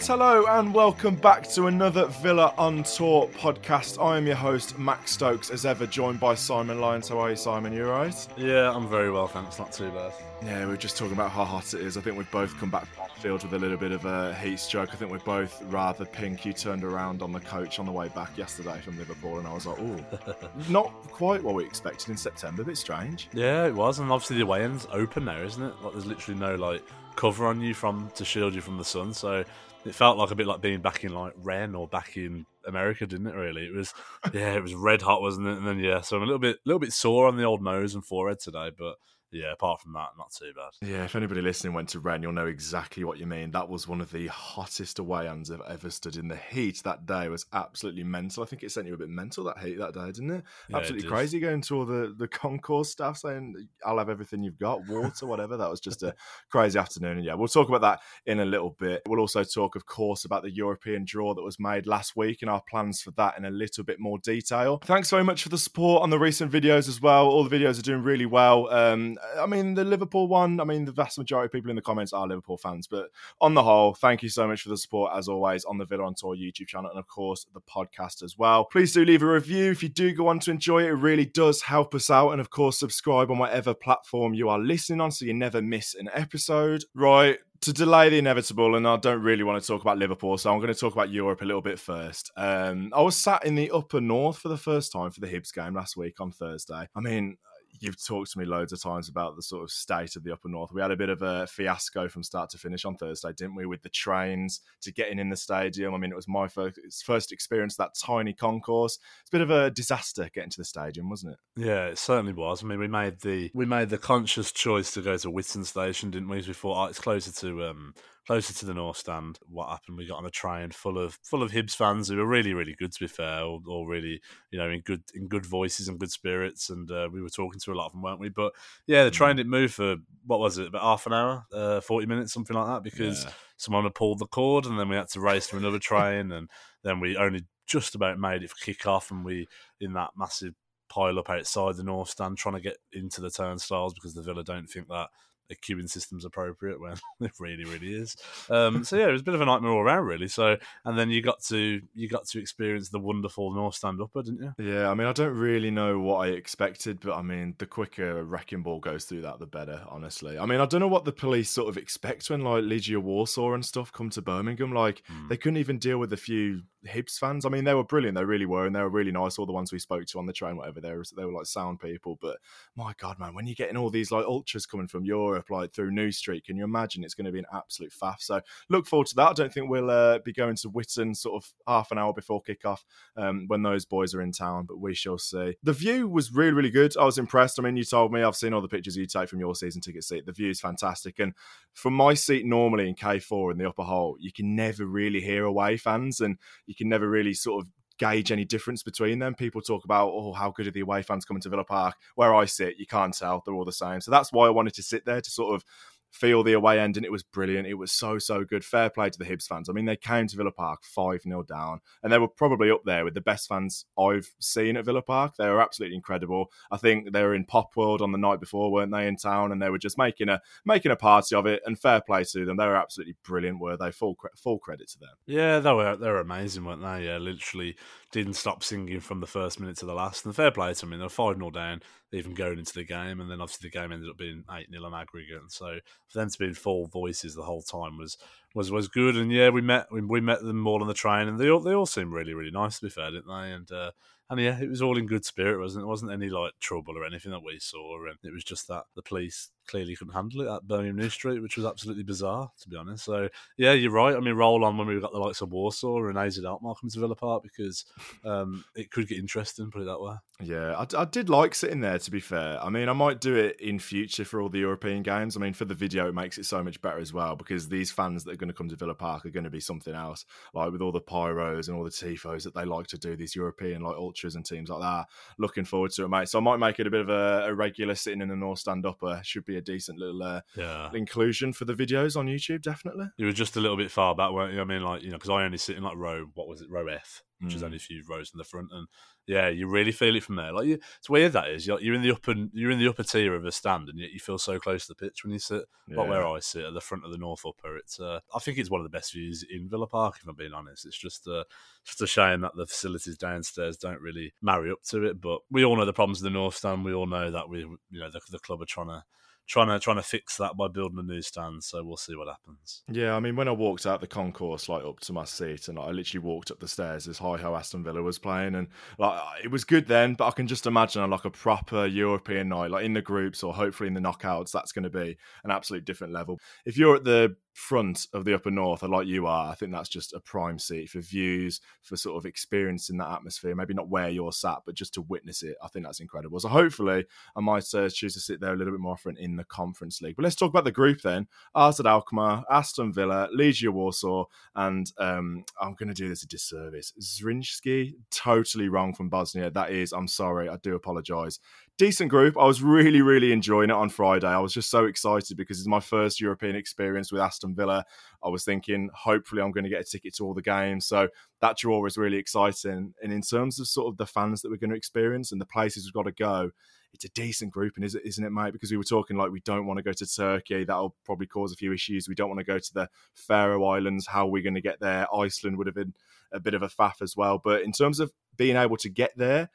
Right, hello, and welcome back to another Villa on Tour podcast. I am your host, Max Stokes, as ever, joined by Simon Lyons. How are you, Simon? You alright? Yeah, I'm very well, thanks. Not too bad. Yeah, we are just talking about how hot it is. I think we've both come back field with a little bit of a heat stroke. I think we're both rather pink. You turned around on the coach on the way back yesterday from Liverpool, and I was like, oh, not quite what we expected in September. A bit strange. Yeah, it was, and obviously the way end's open now, isn't it? Like, there's literally no like cover on you from to shield you from the sun. So it felt like a bit like being back in like Rennes or back in America, didn't it? Really, it was. Yeah, it was red hot, wasn't it? And then yeah, so I'm a little bit, little bit sore on the old nose and forehead today, but yeah, apart from that, not too bad. Yeah, if anybody listening went to Rennes, you'll know exactly what you mean. That was one of the hottest away ends I've ever stood in. The heat that day was absolutely mental. I think it sent you a bit mental that heat that day, didn't it? Yeah, absolutely it crazy going to all the the concourse staff saying, "I'll have everything you've got, water, whatever." That was just a crazy afternoon. And yeah, we'll talk about that in a little bit. We'll also talk, of course, about the European draw that was made last week and our plans for that in a little bit more detail. Thanks very much for the support on the recent videos as well. All the videos are doing really well. Um, I mean, the Liverpool one, I mean, the vast majority of people in the comments are Liverpool fans, but on the whole, thank you so much for the support as always on the Villa on Tour YouTube channel and of course the podcast as well. Please do leave a review if you do go on to enjoy it. It really does help us out, and of course, subscribe on whatever platform you are listening on so you never miss an episode. Right, to delay the inevitable, and I don't really want to talk about Liverpool, so I'm going to talk about Europe a little bit first. Um, I was sat in the upper north for the first time for the Hibs game last week on Thursday. I mean, you've talked to me loads of times about the sort of state of the upper north. We had a bit of a fiasco from start to finish on Thursday, didn't we, with the trains to getting in the stadium? I mean, it was my first, first experience that tiny concourse. It's a bit of a disaster getting to the stadium, wasn't it? Yeah, it certainly was. I mean, we made the we made the conscious choice to go to Witton Station, didn't we? We thought oh, it's closer to um, closer to the North Stand. What happened? We got on a train full of full of Hibs fans who were really really good. To be fair, all, all really you know in good in good voices and good spirits, and uh, we were talking to a lot of them, weren't we? But yeah, the train mm. didn't move for what was it about half an hour, uh, forty minutes, something like that, because yeah. someone had pulled the cord, and then we had to race to another train, and then we only just about made it for kick off, and we in that massive pile up outside the North Stand trying to get into the turnstiles because the Villa don't think that a queuing system's appropriate when it really, really is. Um, so yeah, it was a bit of a nightmare all around, really. So and then you got to you got to experience the wonderful North Stand Upper, didn't you? Yeah, I mean, I don't really know what I expected, but I mean, the quicker a wrecking ball goes through that, the better. Honestly, I mean, I don't know what the police sort of expect when like Legia Warsaw and stuff come to Birmingham. Like mm. they couldn't even deal with a few Hibs fans. I mean, they were brilliant. They really were, and they were really nice. All the ones we spoke to on the train, whatever, they were they were like sound people. But my God, man, when you're getting all these like ultras coming from Europe, like through New Street, can you imagine it's going to be an absolute faff? So look forward to that. I don't think we'll uh, be going to Witton sort of half an hour before kickoff um, when those boys are in town, but we shall see. The view was really, really good. I was impressed. I mean, you told me I've seen all the pictures you take from your season ticket seat. The view is fantastic, and from my seat normally in K4 in the upper hole, you can never really hear away fans, and you can never really sort of gauge any difference between them. People talk about, oh, how good are the away fans coming to Villa Park? Where I sit, you can't tell. They're all the same. So that's why I wanted to sit there to sort of feel the away end, and it was brilliant. It was so, so good. Fair play to the Hibs fans. I mean, they came to Villa Park 5 0 down, and they were probably up there with the best fans I've seen at Villa Park. They were absolutely incredible. I think they were in Pop World on the night before, weren't they, in town? And they were just making a making a party of it, and fair play to them. They were absolutely brilliant, were they? Full, full credit to them. Yeah, they were, they were amazing, weren't they? Yeah, literally didn't stop singing from the first minute to the last. And fair play to them. I mean, they're 5 0 down, even going into the game. And then obviously the game ended up being 8 0 on aggregate. And so for them to be in full voices the whole time was was was good. And yeah, we met we, we met them all on the train, and they all they all seemed really really nice to be fair, didn't they? And uh, and yeah, it was all in good spirit, wasn't it? It wasn't any like trouble or anything that we saw, and it was just that the police clearly couldn't handle it at Birmingham New Street, which was absolutely bizarre, to be honest. So, yeah, you're right. I mean, roll on when we've got the likes of Warsaw and AZ Alkmaar coming to Villa Park because um, it could get interesting, put it that way. Yeah, I, I, did like sitting there, to be fair. I mean, I might do it in future for all the European games. I mean, for the video, it makes it so much better as well because these fans that are going to come to Villa Park are going to be something else, like with all the pyros and all the tifos that they like to do, these European like ultras and teams like that. Looking forward to it, mate. So I might make it a bit of a, a regular sitting in the North Stand upper. Should be a decent little uh, yeah. inclusion for the videos on YouTube, definitely. You were just a little bit far back, weren't you? I mean, like, you know, because I only sit in like row, what was it, row F, which mm. is only a few rows in the front. And Yeah, you really feel it from there. Like you, it's weird that is. You're, you're, in the upper you're in the upper tier of a stand, and yet you feel so close to the pitch when you sit. Yeah. Like where I sit at the front of the North Upper. It's uh, I think it's one of the best views in Villa Park. If I'm being honest, it's just uh, just a shame that the facilities downstairs don't really marry up to it. But we all know the problems of the North Stand. We all know that we you know the, the club are trying to trying to trying to fix that by building a new stand. So we'll see what happens. Yeah, I mean, when I walked out the concourse, like up to my seat, and I literally walked up the stairs as Hi Ho Aston Villa was playing, and like it was good then. But I can just imagine like a proper European night, like in the groups or hopefully in the knockouts, that's going to be an absolute different level. If you're at the front of the upper north, like you are, I think that's just a prime seat for views, for sort of experiencing that atmosphere. Maybe not where you're sat, but just to witness it. I think that's incredible. So hopefully, I might uh, choose to sit there a little bit more often in the Conference League. But let's talk about the group then: AZ Alkmaar, Aston Villa, Legia Warsaw, and um, I'm going to do this a disservice. Zrinjski, totally wrong from Bosnia. That is, I'm sorry, I do apologise decent group. I was really, really enjoying it on Friday. I was just so excited because it's my first European experience with Aston Villa. I was thinking, hopefully, I'm going to get a ticket to all the games. So that draw is really exciting. And in terms of sort of the fans that we're going to experience and the places we've got to go, it's a decent group, and is it, isn't it, mate? Because we were talking like we don't want to go to Turkey. That'll probably cause a few issues. We don't want to go to the Faroe Islands. How are we going to get there? Iceland would have been a bit of a faff as well. But in terms of being able to get there,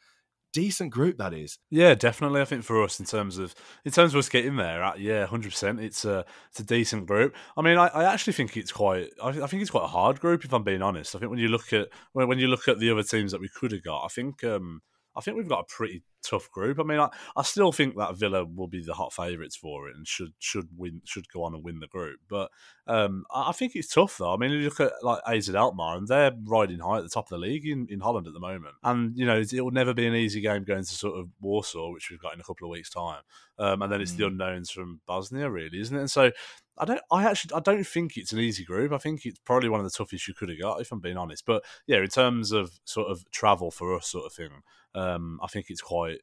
decent group that is. Yeah, definitely. I think for us, in terms of in terms of us getting there, uh, yeah, hundred percent. It's a it's a decent group. I mean, I, I actually think it's quite. I, I, think it's quite a hard group. If I'm being honest, I think when you look at when, when you look at the other teams that we could have got, I think um, I think we've got a pretty tough group. I mean, I, I still think that Villa will be the hot favourites for it and should should win should go on and win the group. But um, I, I, think it's tough though. I mean, you look at like AZ Alkmaar and they're riding high at the top of the league in, in Holland at the moment. And you know, it will never be an easy game going to sort of Warsaw, which we've got in a couple of weeks' time. Um, and then it's mm. the unknowns from Bosnia, really, isn't it? And so I don't. I actually. I don't think it's an easy group. I think it's probably one of the toughest you could have got, if I'm being honest. But yeah, in terms of sort of travel for us, sort of thing, um, I think it's quite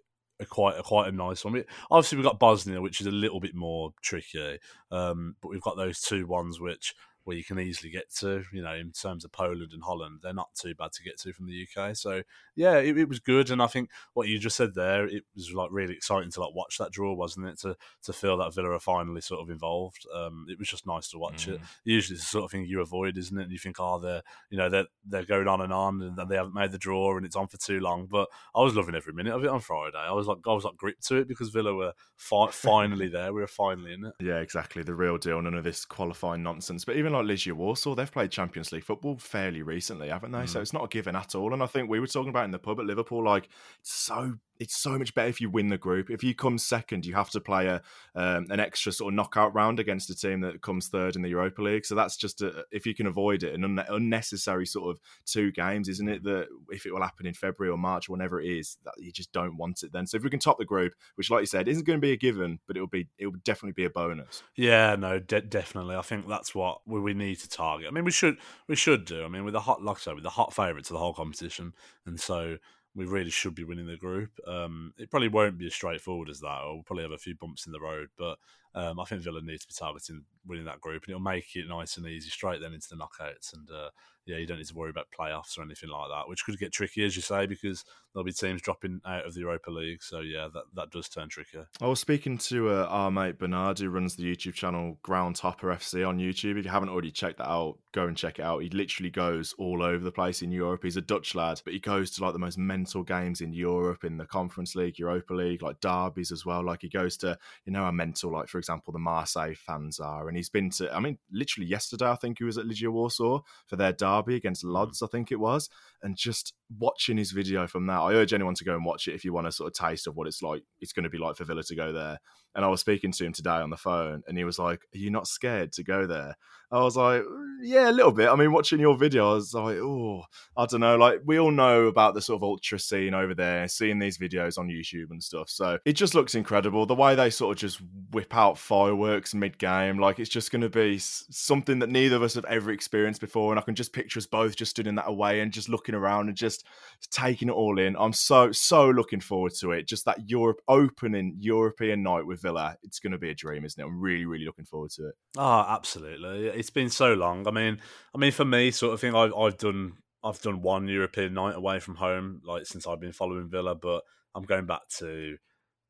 a quite a quite a nice one. obviously, we've got Bosnia, which is a little bit more tricky, um, but we've got those two ones which where you can easily get to. You know, in terms of Poland and Holland, they're not too bad to get to from the UK. So yeah, it, it, was good, and I think what you just said there, it was like really exciting to like watch that draw, wasn't it? To to feel that Villa are finally sort of involved. Um, it was just nice to watch mm. it. Usually, it's the sort of thing you avoid, isn't it? And you think, oh, they're you know they're they're going on and on, and they haven't made the draw, and it's on for too long. But I was loving every minute of it on Friday. I was like, I was like gripped to it because Villa were fi- finally there. We were finally in it. Yeah, exactly, the real deal. None of this qualifying nonsense. But even like Legia Warsaw, they've played Champions League football fairly recently, haven't they? Mm. So it's not a given at all. And I think we were talking about in the pub at Liverpool, like so it's so much better if you win the group. If you come second, you have to play a um, an extra sort of knockout round against a team that comes third in the Europa League. So that's just a, if you can avoid it, an un- unnecessary sort of two games, isn't it? That if it will happen in February or March, whenever it is, that you just don't want it then. So if we can top the group, which, like you said, isn't going to be a given, but it will be it will definitely be a bonus. Yeah, no, de- definitely. I think that's what we, we need to target. I mean, we should we should do. I mean, with the hot, like I said, with the hot favourites of the whole competition, and so we really should be winning the group. Um, it probably won't be as straightforward as that, or we'll probably have a few bumps in the road. But um, I think Villa needs to be targeting winning that group, and it'll make it nice and easy straight then into the knockouts. And uh, yeah, you don't need to worry about playoffs or anything like that, which could get tricky, as you say, because there'll be teams dropping out of the Europa League. So yeah, that, that does turn trickier. I was speaking to uh, our mate Bernard, who runs the YouTube channel Groundhopper FC on YouTube. If you haven't already checked that out, go and check it out. He literally goes all over the place in Europe. He's a Dutch lad, but he goes to like the most mental games in Europe, in the Conference League, Europa League, like derbies as well. Like he goes to, you know, how mental, like for example, the Marseille fans are. And he's been to, I mean, literally yesterday, I think he was at Legia Warsaw for their derby against hmm. Lodz I think it was, and just watching his video from that. I urge anyone to go and watch it if you want a sort of taste of what it's like. It's going to be like for Villa to go there. And I was speaking to him today on the phone, and he was like, "Are you not scared to go there?" I was like, "Yeah, a little bit." I mean, watching your video, I was like, "Oh, I don't know." Like we all know about the sort of ultra scene over there, seeing these videos on YouTube and stuff. So it just looks incredible. The way they sort of just whip out fireworks mid game, like it's just going to be something that neither of us have ever experienced before. And I can just picture us both just stood in that away and just looking around and just taking it all in. I'm so so looking forward to it. Just that Europe opening European night with Villa, it's going to be a dream, isn't it? I'm really, really looking forward to it. Oh, absolutely. It's been so long. I mean, I mean, for me, sort of thing, I've, I've done I've done one European night away from home, like since I've been following Villa, but I'm going back to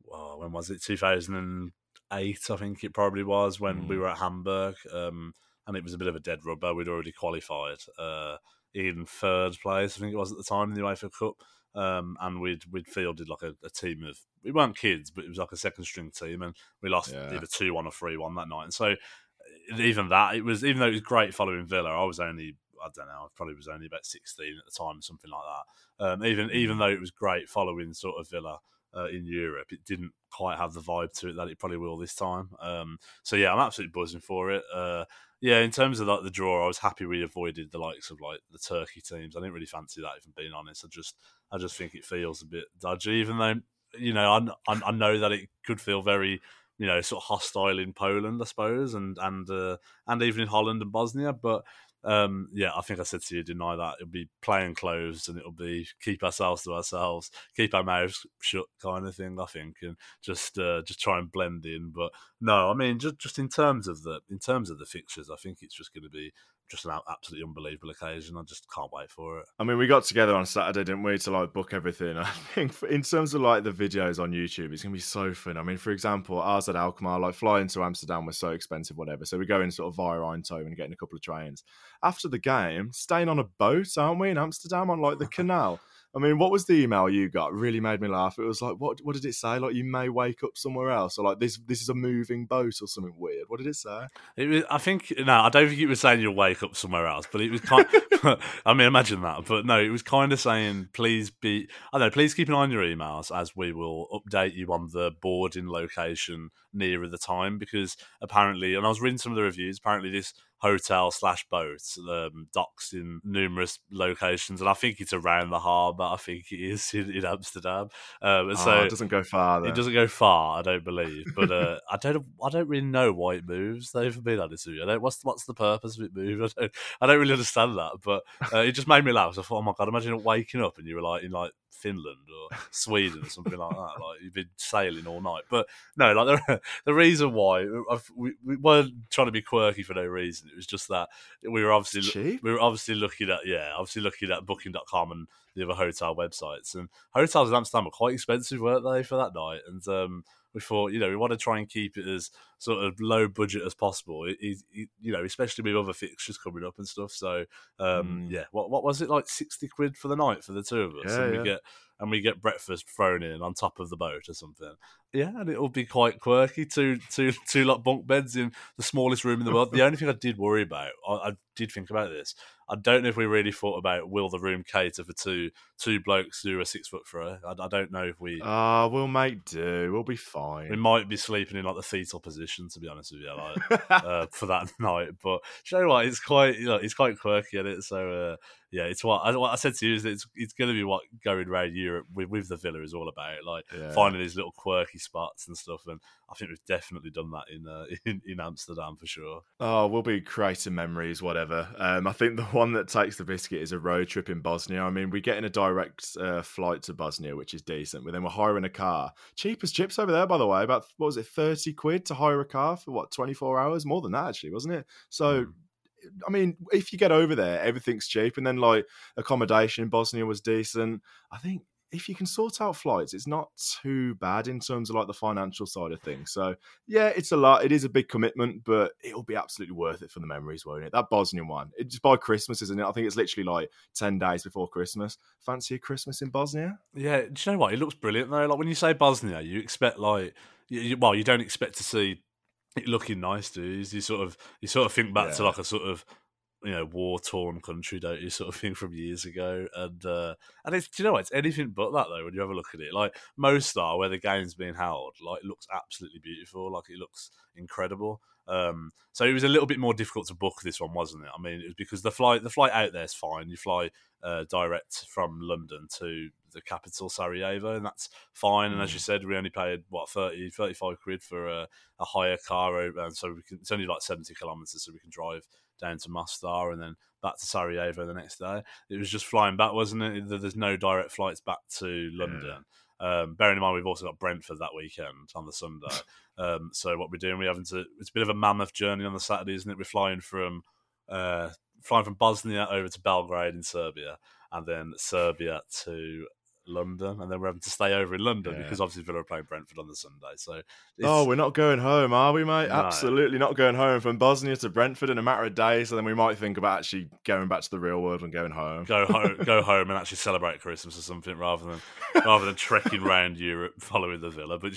well, when was it? 2008, I think it probably was when mm. we were at Hamburg, um, and it was a bit of a dead rubber. We'd already qualified uh, in third place, I think it was at the time in the UEFA Cup. Um, and we'd we'd fielded like a, a, team of we weren't kids, but it was like a second string team, and we lost yeah. either two one or three one that night. And so even that, it was even though it was great following Villa, I was only I don't know, I probably was only about sixteen at the time, something like that. Um, even even mm. though it was great following sort of Villa. Uh, in Europe, it didn't quite have the vibe to it that it probably will this time. Um, so yeah, I'm absolutely buzzing for it. Uh, yeah, in terms of like the draw, I was happy we avoided the likes of like the Turkey teams. I didn't really fancy that, if I'm being honest. I just I just think it feels a bit dodgy, even though you know I, I know that it could feel very you know sort of hostile in Poland, I suppose, and and uh, and even in Holland and Bosnia, but um, yeah, I think I said to you, deny that it'll be playing clothes and it'll be keep ourselves to ourselves, keep our mouths shut, kind of thing. I think, and just uh, just try and blend in. But no, I mean, just just in terms of the in terms of the fixtures, I think it's just going to be just an absolutely unbelievable occasion. I just can't wait for it. I mean, we got together on Saturday, didn't we, to like book everything? I think in terms of like the videos on YouTube, it's gonna be so fun. I mean, for example, ours at Alkmaar, like flying to Amsterdam was so expensive, whatever. So we go in sort of via Eindhoven and getting a couple of trains. After the game, staying on a boat, aren't we, in Amsterdam on like the canal? I mean, what was the email you got? really made me laugh. It was like, what what did it say? Like you may wake up somewhere else, or like this this is a moving boat or something weird. What did it say? It was, I think no, I don't think it was saying you'll wake up somewhere else, but it was kind. I mean, imagine that, but no, it was kind of saying please be. I don't know. Please keep an eye on your emails as we will update you on the boarding location nearer the time because apparently, and I was reading some of the reviews. Apparently, this hotel slash boat um, docks in numerous locations, and I think it's around the harbour. I think it is in, in Amsterdam. Um, oh, so it doesn't go far. Though. It doesn't go far, I don't believe. But uh, I don't, I don't really know why it moves. Though, for being honest with you, I don't, what's what's the purpose of it moving? I don't, I don't really understand that. But uh, it just made me laugh. So I thought, oh my god, imagine waking up and you were like in like Finland or Sweden or something like that. Like you've been sailing all night. But no, like the, the reason why we, we weren't trying to be quirky for no reason. It was just that we were obviously we were obviously looking at yeah, obviously looking at Booking.com and the other hotel websites. And hotels in Amsterdam were quite expensive, weren't they, for that night? And um, we thought, you know, we want to try and keep it as sort of low budget as possible. It, it, it, you know, especially with other fixtures coming up and stuff. So, um, mm. yeah, what what was it like? Sixty quid for the night for the two of us, yeah, and yeah. we get and we get breakfast thrown in on top of the boat or something. Yeah, and it'll be quite quirky. Two, two, two bunk beds in the smallest room in the world. the only thing I did worry about, I, I, did think about this. I don't know if we really thought about will the room cater for two two blokes who are six foot through. I, I don't know if we. Ah, uh, we'll make do. We'll be fine. We might be sleeping in like the fetal position, to be honest with you, like uh, for that night. But you know what? It's quite, you know, it's quite quirky in it. So uh, yeah, it's what I, what I said to you is that it's it's going to be what going around Europe with, with the villa is all about, like yeah. finding these little quirky spots and stuff. And I think we've definitely done that in uh, in, in Amsterdam for sure. Oh, we'll be creating memories, whatever. Um, I think the one that takes the biscuit is a road trip in Bosnia. I mean, we get in a direct uh, flight to Bosnia, which is decent. But then we're hiring a car, Cheapest chips over there, by the way. About what was it, thirty quid to hire a car for what twenty four hours? More than that, actually, wasn't it? So. Mm I mean, if you get over there, everything's cheap, and then like accommodation in Bosnia was decent. I think if you can sort out flights, it's not too bad in terms of like the financial side of things. So yeah, it's a lot. It is a big commitment, but it'll be absolutely worth it for the memories, won't it? That Bosnian one, it's by Christmas, isn't it? I think it's literally like ten days before Christmas. Fancy a Christmas in Bosnia? Yeah. Do you know what? It looks brilliant though. Like when you say Bosnia, you expect like, you, well, you don't expect to see it looking nice, dude. You sort of you sort of think back yeah. to like a sort of you know war torn country, don't you? Sort of thing from years ago, and uh, and it's do you know what? It's anything but that though. When you have a look at it, like Mostar, where the game's being held, like it looks absolutely beautiful. Like it looks incredible. Um, so it was a little bit more difficult to book this one, wasn't it? I mean, it was because the flight the flight out there is fine. You fly uh, direct from London to the capital Sarajevo, and that's fine. Mm. And as you mm. said, we only paid what 30, 35 quid for a, a hire car, and so we can, it's only like seventy kilometers, so we can drive down to Mostar and then back to Sarajevo the next day. It was just flying back, wasn't it? There's no direct flights back to London. Yeah. Um, bearing in mind, we've also got Brentford that weekend on the Sunday. um, so what we're doing, we're having to. It's a bit of a mammoth journey on the Saturday, isn't it? We're flying from uh, flying from Bosnia over to Belgrade in Serbia, and then Serbia to London, and then we're having to stay over in London yeah. because obviously Villa are playing Brentford on the Sunday. So, oh, we're not going home, are we, mate? No. Absolutely not going home from Bosnia to Brentford in a matter of days. So then we might think about actually going back to the real world and going home. Go home, go home, and actually celebrate Christmas or something rather than rather than trekking around Europe following the Villa. But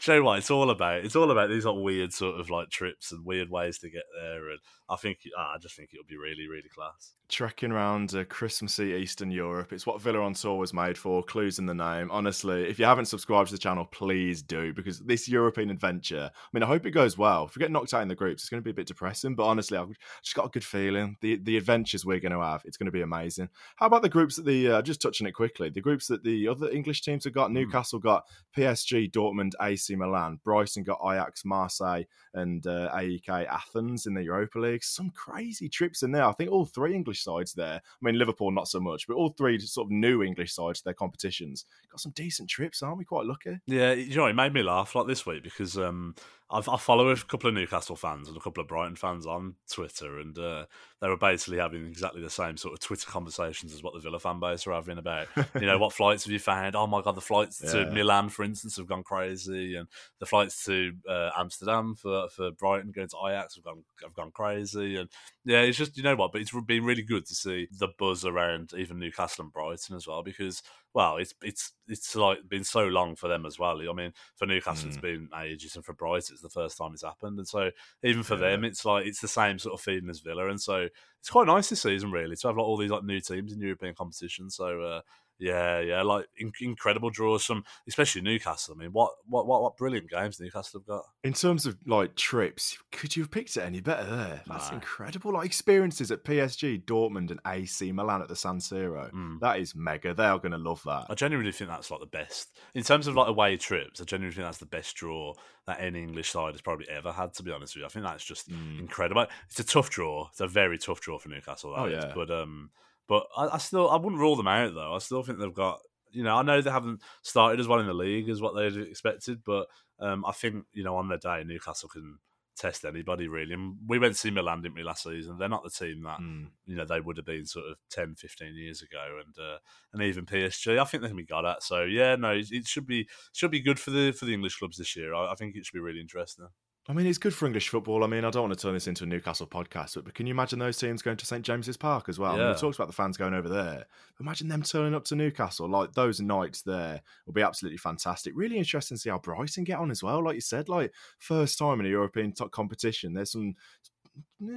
show what it's all about. It's all about these like weird sort of like trips and weird ways to get there, and I think oh, I just think it'll be really, really class trekking around uh, Christmassy Eastern Europe. It's what Villa on Tour was made for. Clues in the name. Honestly, if you haven't subscribed to the channel, please do because this European adventure. I mean, I hope it goes well. If we get knocked out in the groups, it's going to be a bit depressing. But honestly, I've just got a good feeling. The the adventures we're going to have, it's going to be amazing. How about the groups that the uh, just touching it quickly? The groups that the other English teams have got. Mm. Newcastle got PSG, Dortmund, AC Milan. Brighton got Ajax, Marseille, and uh, AEK Athens in the Europa League. Some crazy trips in there. I think all three English sides there. I mean, Liverpool not so much, but all three sort of new English sides to their competitions got some decent trips, aren't we? Quite lucky. Yeah, you know, it made me laugh like this week because um, I've, I follow a couple of Newcastle fans and a couple of Brighton fans on Twitter, and uh, they were basically having exactly the same sort of Twitter conversations as what the Villa fan base are having about, you know, what flights have you found? Oh my god, the flights yeah. to Milan, for instance, have gone crazy, and the flights to uh, Amsterdam for, for Brighton going to Ajax have gone have gone crazy, and yeah, it's just you know what, but it's been really good to see the buzz around even Newcastle and Brighton as well because well, it's it's it's like been so long for them as well. I mean, for Newcastle, mm. it's been ages, and for Brighton, it's the first time it's happened, and so even for yeah. them, it's like it's the same sort of feeling as Villa, and so it's quite nice this season, really, to have like all these like new teams in European competition. So uh, yeah, yeah, like in- incredible draws from especially Newcastle. I mean, what, what what what brilliant games Newcastle have got. In terms of like trips, could you have picked it any better there? That's nah. incredible. Like experiences at PSG, Dortmund, and AC Milan at the San Siro. Mm. That is mega. They are going to love that. I genuinely think that's like the best in terms of like away trips. I genuinely think that's the best draw that any English side has probably ever had. To be honest with you, I think that's just mm. incredible. It's a tough draw. It's a very tough draw for Newcastle. oh yeah, but um but I, I, still I wouldn't rule them out though. I still think they've got you know I know they haven't started as well in the league as what they'd expected, but um, I think you know on their day Newcastle can test anybody really. And we went to see Milan, didn't we, last season? They're not the team that mm. you know they would have been sort of 10, 15 years ago, and uh, and even PSG. I think they can be got at. So yeah, no, it, it should be should be good for the for the English clubs this year. I, I think it should be really interesting. I mean, it's good for English football. I mean, I don't want to turn this into a Newcastle podcast, but, but can you imagine those teams going to St James's Park as well? Yeah. I mean, we talked about the fans going over there. Imagine them turning up to Newcastle. Like those nights there will be absolutely fantastic. Really interesting to see how Brighton get on as well. Like you said, like first time in a European top competition. There's some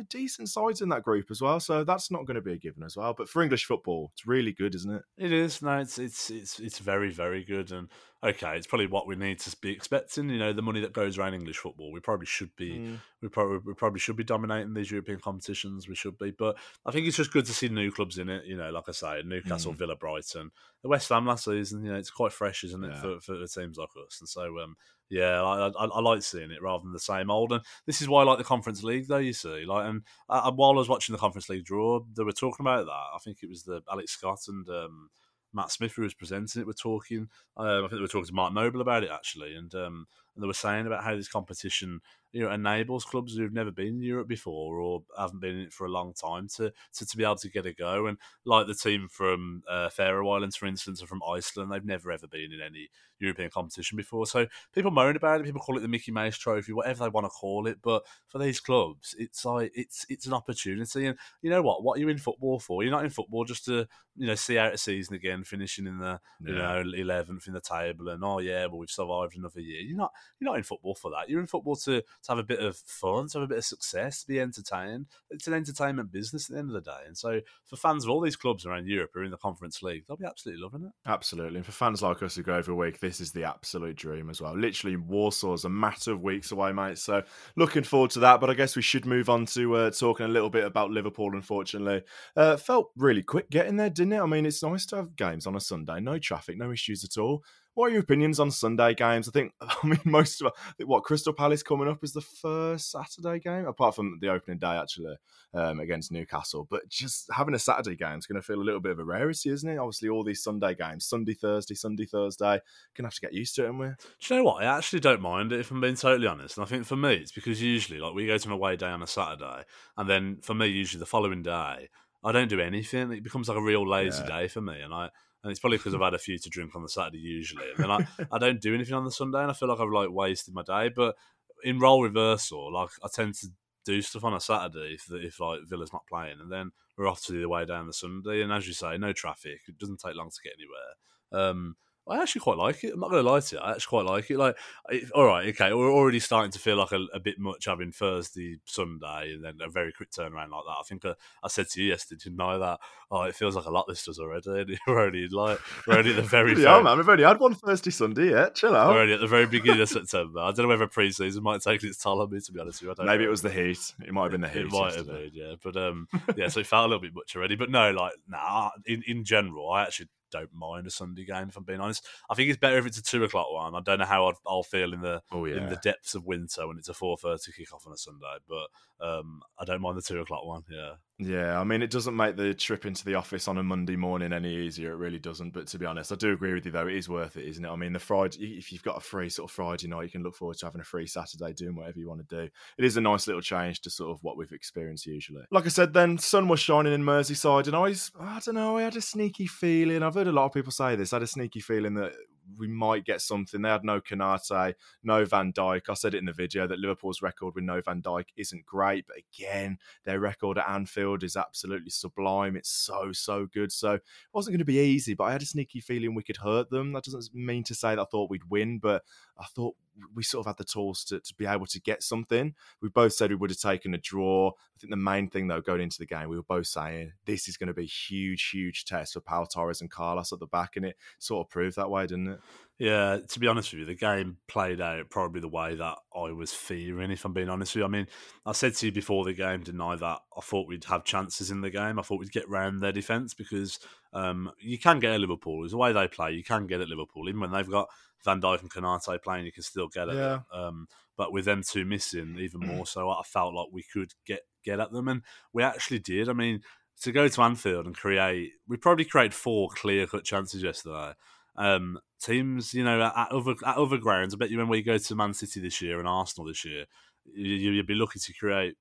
decent sides in that group as well. So that's not going to be a given as well. But for English football, it's really good, isn't it? It is. No, it's it's it's it's very very good. And okay, it's probably what we need to be expecting. You know, the money that goes around English football, we probably should be, mm. we probably we probably should be dominating these European competitions. We should be, but I think it's just good to see new clubs in it. You know, like I say, Newcastle, mm. Villa, Brighton, the West Ham last season. You know, it's quite fresh, isn't it, yeah. for, for the teams like us? And so, um, yeah, I, I, I, like seeing it rather than the same old. And this is why I like the Conference League, though. You see, like, and uh, while I was watching the Conference League draw, they were talking about that. I think it was the Alex Scott and. Um, Matt Smith, who was presenting it, were talking. Um, I think they were talking to Mark Noble about it actually, and um, and they were saying about how this competition you know enables clubs who've never been in Europe before or haven't been in it for a long time to to, to be able to get a go. And like the team from uh, Faroe Islands, for instance, or from Iceland, they've never ever been in any European competition before. So people moan about it, people call it the Mickey Mouse Trophy, whatever they want to call it. But for these clubs, it's like it's it's an opportunity. And you know what? What are you in football for? You're not in football just to you know see out a season again, finishing in the yeah. you know eleventh in the table, and oh yeah, well we've survived another year. You're not you're not in football for that. You're in football to, to have a bit of fun, to have a bit of success, to be entertained. It's an entertainment business at the end of the day. And so for fans of all these clubs around Europe who are in the Conference League, they'll be absolutely loving it. Absolutely. And for fans like us who go every week, this is the absolute dream as well. Literally, Warsaw's a matter of weeks away, mate. So looking forward to that. But I guess we should move on to uh, talking a little bit about Liverpool, unfortunately. Uh, felt really quick getting there, didn't it? I mean, it's nice to have games on a Sunday, no traffic, no issues at all what are your opinions on Sunday games? I think, I mean, most of what Crystal Palace coming up is the first Saturday game, apart from the opening day actually um, against Newcastle. But just having a Saturday game is going to feel a little bit of a rarity, isn't it? Obviously, all these Sunday games, Sunday, Thursday, Sunday, Thursday, gonna have to get used to it, aren't we? Do you know what? I actually don't mind it if I'm being totally honest. And I think for me, it's because usually, like, we go to an away day on a Saturday, and then for me, usually the following day, I don't do anything. It becomes like a real lazy yeah. day for me, and I and it's probably because I've had a few to drink on the Saturday usually, and then I, I don't do anything on the Sunday, and I feel like I've like wasted my day. But in role reversal, like I tend to do stuff on a Saturday if, if like Villa's not playing, and then we're off to the way down the Sunday. And as you say, no traffic. It doesn't take long to get anywhere. Um, I actually quite like it. I'm not going to lie to you. I actually quite like it. Like, it, all right, okay, we're already starting to feel like a, a, bit much having Thursday, Sunday, and then a very quick turnaround like that. I think I, I said to you yesterday, didn't I, that oh, it feels like a lot this does already. we're only like we're only at the very yeah, man. We've only had one Thursday, Sunday yet. Chill out. We're only at the very beginning of September. I don't know whether pre-season might take its toll on me. To be honest with you, maybe know. it was the heat. It might have been the heat. It might yesterday. have been, yeah. But um, yeah. So it felt a little bit much already. But no, like nah. In in general, I actually don't mind a Sunday game. If I'm being honest, I think it's better if it's a two o'clock one. I don't know how i will feel in the oh, yeah. in the depths of winter when it's a four thirty kick off on a Sunday, but um, I don't mind the two o'clock one. Yeah, yeah, I mean, it doesn't make the trip into the office on a Monday morning any easier. It really doesn't. But to be honest, I do agree with you, though. It is worth it, isn't it? I mean, the Friday, if you've got a free sort of Friday night, you can look forward to having a free Saturday doing whatever you want to do. It is a nice little change to sort of what we've experienced usually. Like I said, then sun was shining in Merseyside, and I was, I don't know, I had a sneaky feeling. I've heard a lot of people say this. I had a sneaky feeling that we might get something. They had no Konate, no Van Dijk. I said it in the video that Liverpool's record with no Van Dijk isn't great, but again, their record at Anfield is absolutely sublime. It's so, so good. So it wasn't going to be easy, but I had a sneaky feeling we could hurt them. That doesn't mean to say that I thought we'd win, but I thought we sort of had the tools to, to be able to get something. We both said we would have taken a draw. I think the main thing, though, going into the game, we were both saying this is going to be a huge, huge test for Pau Torres and Carlos at the back, and it sort of proved that way, didn't it? Yeah, to be honest with you, the game played out probably the way that I was fearing, if I'm being honest with you. I mean, I said to you before the game, didn't that I thought we'd have chances in the game. I thought we'd get round their defence because um, you can get at Liverpool. It's the way they play, you can get at Liverpool. Even when they've got Van Dijk and Konate playing, you can still get at yeah. them. Um, but with them two missing, even more so, I felt like we could get, get at them. And we actually did. I mean, to go to Anfield and create, we probably created four clear cut chances yesterday. Um, teams, you know, at other at other grounds, I bet you when we go to Man City this year and Arsenal this year, you, would be lucky to create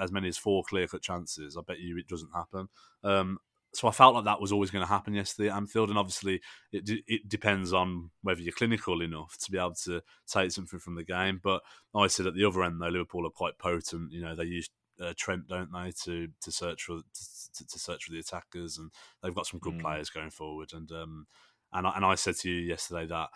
as many as four clear cut chances. I bet you it doesn't happen. Um, so I felt like that was always going to happen yesterday at Anfield, and obviously it it depends on whether you're clinical enough to be able to take something from the game. But I said at the other end though, Liverpool are quite potent. You know, they use uh, Trent, don't they, to to search for to, to, search for the attackers, and they've got some good mm. players going forward. And um, and I, and I said to you yesterday that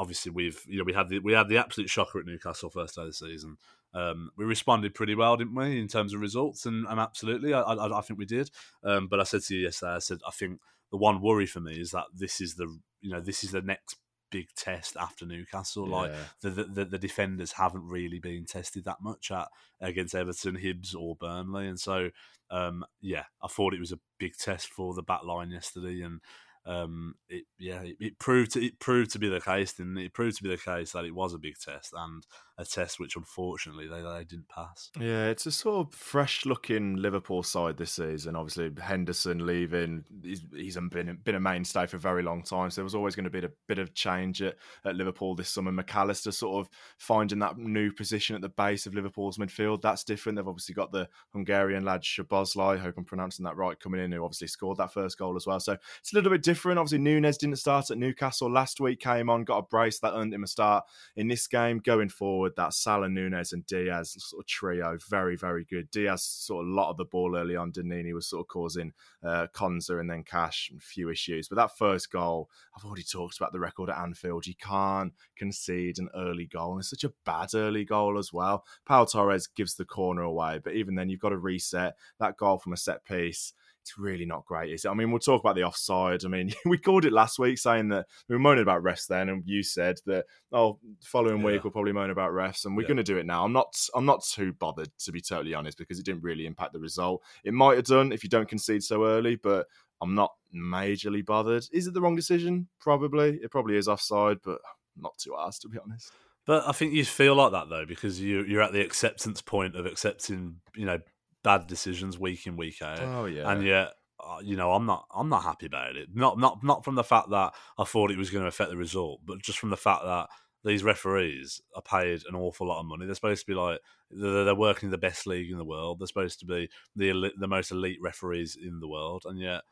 obviously we've you know we had the we had the absolute shocker at Newcastle first day of the season. Um, we responded pretty well, didn't we, in terms of results? And, and absolutely, I, I, I, think we did. Um, but I said to you yesterday, I said I think the one worry for me is that this is the you know this is the next big test after Newcastle. Yeah. Like the, the, the defenders haven't really been tested that much at against Everton, Hibs, or Burnley, and so um, yeah, I thought it was a big test for the back line yesterday, and um, it yeah, it, it, proved to, it proved to be the case, and it proved to be the case that it was a big test and a test which unfortunately they, they didn't pass. Yeah, it's a sort of fresh looking Liverpool side this season. Obviously, Henderson leaving, he's, he's been been a mainstay for a very long time, so there was always going to be a bit of change at, at Liverpool this summer. Mac Allister sort of finding that new position at the base of Liverpool's midfield. That's different. They've obviously got the Hungarian lad Szoboszlai, hope I'm pronouncing that right, coming in, who obviously scored that first goal as well. So it's a little bit different. Obviously, Nunez didn't start at Newcastle last week, came on, got a brace that earned him a start in this game. Going forward, that Salah, Nunez, and Diaz sort of trio, very, very good. Diaz sort of a lot of the ball early on, he was sort of causing uh, Konsa and then Cash a few issues. But that first goal, I've already talked about the record at Anfield. You can't concede an early goal, and it's such a bad early goal as well. Pau Torres gives the corner away, but even then, you've got to reset that goal from a set piece it's really not great, is it? I mean, we'll talk about the offside. I mean, we called it last week saying that we were moaning about refs then, and you said that oh, following yeah. week we'll probably moan about refs, and we're yeah. going to do it now. I'm not, I'm not too bothered to be totally honest because it didn't really impact the result. It might have done if you don't concede so early, but I'm not majorly bothered. Is it the wrong decision? Probably. It probably is offside, but not too asked to be honest. But I think you feel like that though because you you're at the acceptance point of accepting you know bad decisions week in week out. Oh yeah, and yet uh, you know I'm not I'm not happy about it. Not not not from the fact that I thought it was going to affect the result, but just from the fact that these referees are paid an awful lot of money. They're supposed to be like they're, they're working in the best league in the world. They're supposed to be the the most elite referees in the world, and yet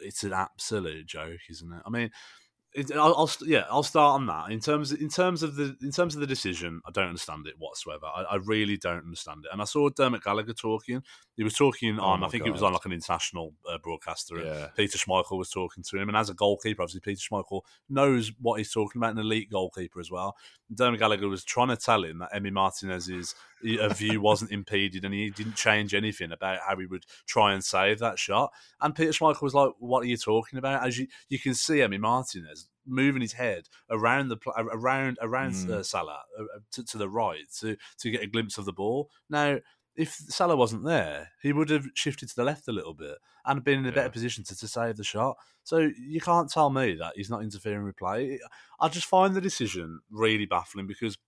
it's an absolute joke, isn't it? I mean, I'll, I'll, yeah, I'll start on that. In terms in terms of the in terms of the decision, I don't understand it whatsoever. I, I really don't understand it. And I saw Dermot Gallagher talking. He was talking oh on, I think God. it was on like an international uh, broadcaster. Yeah. Peter Schmeichel was talking to him, and as a goalkeeper, obviously Peter Schmeichel knows what he's talking about. An elite goalkeeper as well. Dermot Gallagher was trying to tell him that Emi Martinez's view wasn't impeded, and he didn't change anything about how he would try and save that shot. And Peter Schmeichel was like, "What are you talking about?" As you you can see, Emi Martinez moving his head around the around around mm. uh, Salah uh, uh, to, to, the right to to get a glimpse of the ball. Now, if Salah wasn't there, he would have shifted to the left a little bit and been in a yeah. better position to, to save the shot. So you can't tell me that he's not interfering with play. I just find the decision really baffling because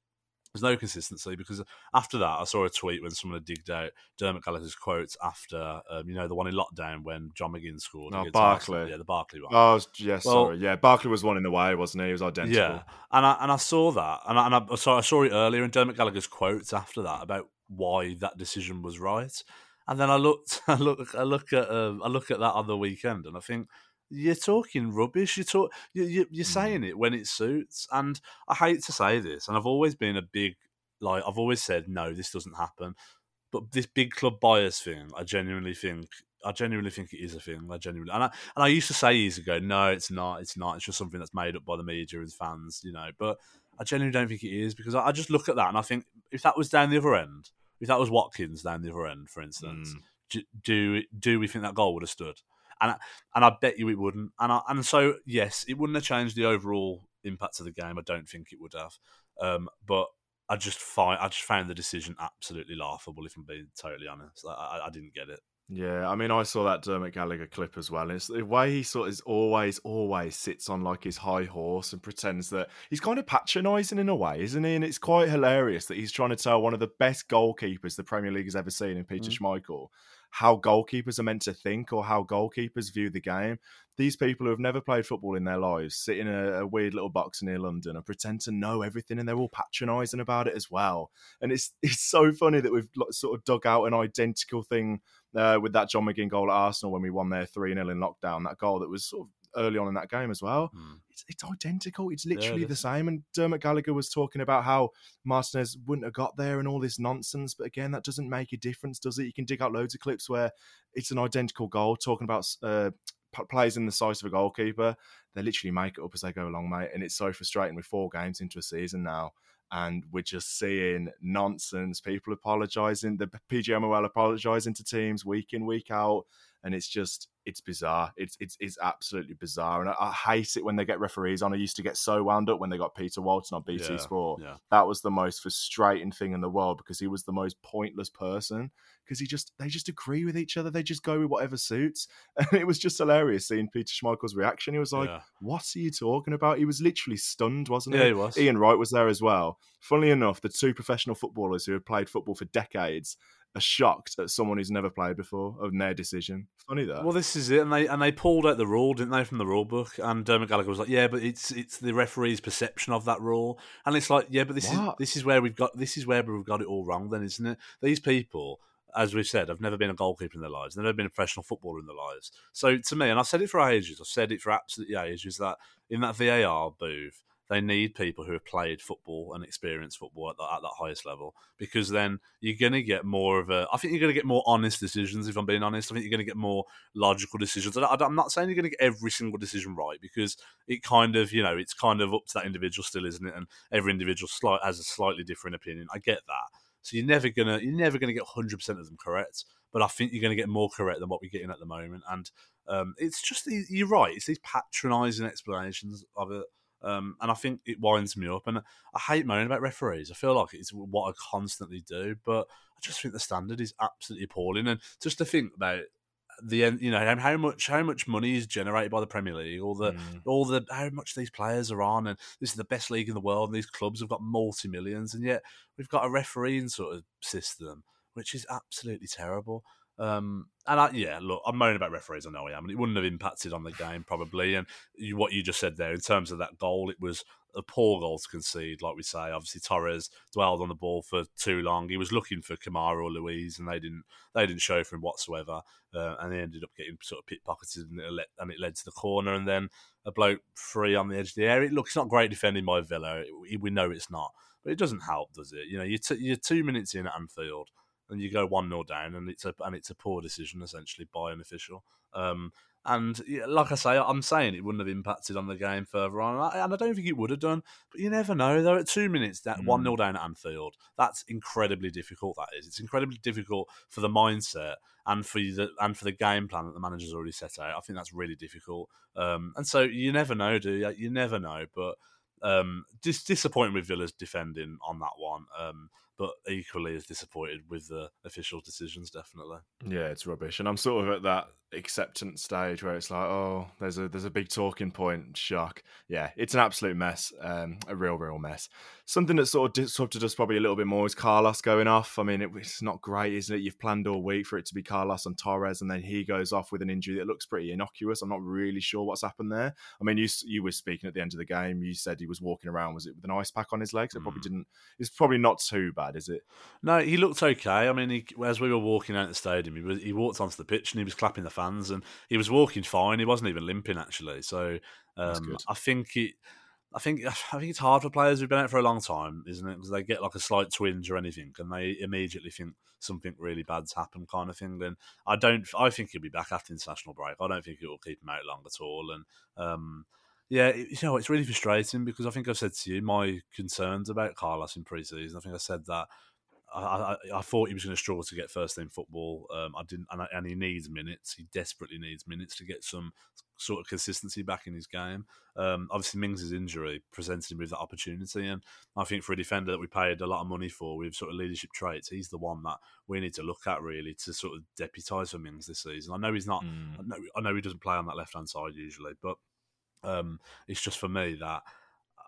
there's no consistency because after that, I saw a tweet when someone had digged out Dermot Gallagher's quotes after, um, you know, the one in lockdown when John McGinn scored. No, Barkley. Yeah, the Barkley one. Oh, yes, well, sorry. Yeah, Barkley was one in the way, wasn't he? He was identical. Yeah, and I, and I saw that. And I, and I, so I saw it earlier in Dermot Gallagher's quotes after that about why that decision was right. And then I looked, I look, I look at, um, I look at that on the weekend, and I think you're talking rubbish. You talk, you, you, you're mm. saying it when it suits, and I hate to say this, and I've always been a big like I've always said, no, this doesn't happen. But this big club bias thing, I genuinely think, I genuinely think it is a thing. I genuinely, and I and I used to say years ago, no, it's not, it's not. It's just something that's made up by the media and fans, you know. But I genuinely don't think it is because I, I just look at that and I think if that was down the other end, if that was Watkins down the other end, for instance, mm. do do we think that goal would have stood? And I, and I bet you it wouldn't. And I, and so yes, it wouldn't have changed the overall impact of the game. I don't think it would have. Um, but I just find I just found the decision absolutely laughable. If I'm being totally honest, I, I, didn't get it. Yeah, I mean, I saw that Dermot Gallagher clip as well. it's the way he sort of always, always sits on like his high horse and pretends that he's kind of patronising in a way, isn't he? And it's quite hilarious that he's trying to tell one of the best goalkeepers the Premier League has ever seen in Peter mm. Schmeichel how goalkeepers are meant to think or how goalkeepers view the game. These people who have never played football in their lives sit in a, a weird little box near London and pretend to know everything, and they're all patronising about it as well. And it's it's so funny that we've sort of dug out an identical thing uh, with that John McGinn goal at Arsenal when we won their 3 0 in lockdown. That goal that was sort of early on in that game as well. Mm. It's, it's, identical. It's literally yeah, the same. And Dermot Gallagher was talking about how Martinez wouldn't have got there and all this nonsense. But again, that doesn't make a difference, does it? You can dig out loads of clips where it's an identical goal, talking about uh, plays in the size of a goalkeeper. They literally make it up as they go along, mate. And it's so frustrating with four games into a season now and we're just seeing nonsense. People apologising, the PGMOL apologising to teams week in, week out, and it's just it's bizarre. It's it's it's absolutely bizarre, and I, I, hate it when they get referees on. I used to get so wound up when they got Peter Walton on BT yeah, Sport. Yeah. That was the most frustrating thing in the world because he was the most pointless person. Because he just they just agree with each other. They just go with whatever suits, and it was just hilarious seeing Peter Schmeichel's reaction. He was like, yeah. "What are you talking about?" He was literally stunned, wasn't he? Yeah, he was. Ian Wright was there as well. Funnily enough, the two professional footballers who had played football for decades are shocked at someone who's never played before of their decision. Funny that. Well, this is it, and they and they pulled out the rule, didn't they, from the rule book? And Dermot Gallagher was like, "Yeah, but it's it's the referee's perception of that rule," and it's like, "Yeah, but this what? is this is where we've got this is where we've got it all wrong, then, isn't it? These people." As we've said, have never been a goalkeeper in their lives. They've never been a professional footballer in their lives. So to me, and I've said it for ages, I've said it for absolutely ages, that in that VAR booth, they need people who have played football and experienced football at, the, at that highest level because then you're going to get more of a. I think you're going to get more honest decisions. If I'm being honest, I think you're going to get more logical decisions. I, I'm not saying you're going to get every single decision right because it kind of, you know, it's kind of up to that individual still, isn't it? And every individual slight has a slightly different opinion. I get that. So you're never gonna you're never gonna get 100 percent of them correct, but I think you're gonna get more correct than what we're getting at the moment. And um, it's just you're right. It's these patronising explanations of it um, and I think it winds me up. And I hate moaning about referees. I feel like it's what I constantly do, but I just think the standard is absolutely appalling. And just to think about the end, you know how much how much money is generated by the Premier League, all the Mm. all the how much these players are on, and this is the best league in the world. And these clubs have got multi millions, and yet we've got a refereeing sort of system which is absolutely terrible. Um, and I, yeah, look, I'm moaning about referees. I know I am, and it wouldn't have impacted on the game probably. And you, what you just said there in terms of that goal, it was a poor goal to concede. Like we say, obviously Torres dwelled on the ball for too long. He was looking for Kamara or Luiz, and they didn't they didn't show for him whatsoever. Uh, and they ended up getting sort of pickpocketed, and it, led, and it led to the corner. And then a bloke free on the edge of the area. It looks not great defending by Villa. It, we know it's not, but it doesn't help, does it? You know, you're, t- you're two minutes in at Anfield and you go one 0 down, and it's a and it's a poor decision essentially by an official. Um, and yeah, like I say, I'm saying it wouldn't have impacted on the game further on, and I, and I don't think it would have done. But you never know. Though at two minutes, that one 0 down at Anfield, that's incredibly difficult. That is, it's incredibly difficult for the mindset and for the and for the game plan that the manager's already set out. I think that's really difficult. Um, and so you never know, do you? You never know, but. Um, dis- disappointing with Villa's defending on that one. Um, but equally as disappointed with the official decisions, definitely. Yeah, it's rubbish, and I'm sort of at that acceptance stage where it's like, oh, there's a there's a big talking point. Shock. Yeah, it's an absolute mess, um, a real real mess. Something that sort of disrupted us probably a little bit more is Carlos going off. I mean, it, it's not great, isn't it? You've planned all week for it to be Carlos and Torres, and then he goes off with an injury that looks pretty innocuous. I'm not really sure what's happened there. I mean, you you were speaking at the end of the game. You said he was walking around. Was it with an ice pack on his legs? It probably Mm. didn't. It's probably not too bad, is it? No, he looked okay. I mean, he, as we were walking out the stadium, he was he walked onto the pitch and he was clapping the fans, and he was walking fine. He wasn't even limping actually. So um. I think it. I think I think it's hard for players who've been out for a long time, isn't it? Because they get like a slight twinge or anything, and they immediately think something really bad's happened, kind of thing. Then I don't. I think he'll be back after international break. I don't think it will keep him out long at all. And um, yeah, it, you know, it's really frustrating because I think I've said to you my concerns about Carlos in pre-season. I think I said that I, I, I thought he was going to struggle to get first team football. Um, I didn't, and, I, and he needs minutes. He desperately needs minutes to get some sort of consistency back in his game. Um, obviously, Mings' injury presented him with that opportunity, and I think for a defender that we paid a lot of money for with sort of leadership traits, he's the one that we need to look at really to sort of deputise for Mings this season. I know he's not. Mm. I know, I know he doesn't play on that left hand side usually, but um, it's just for me that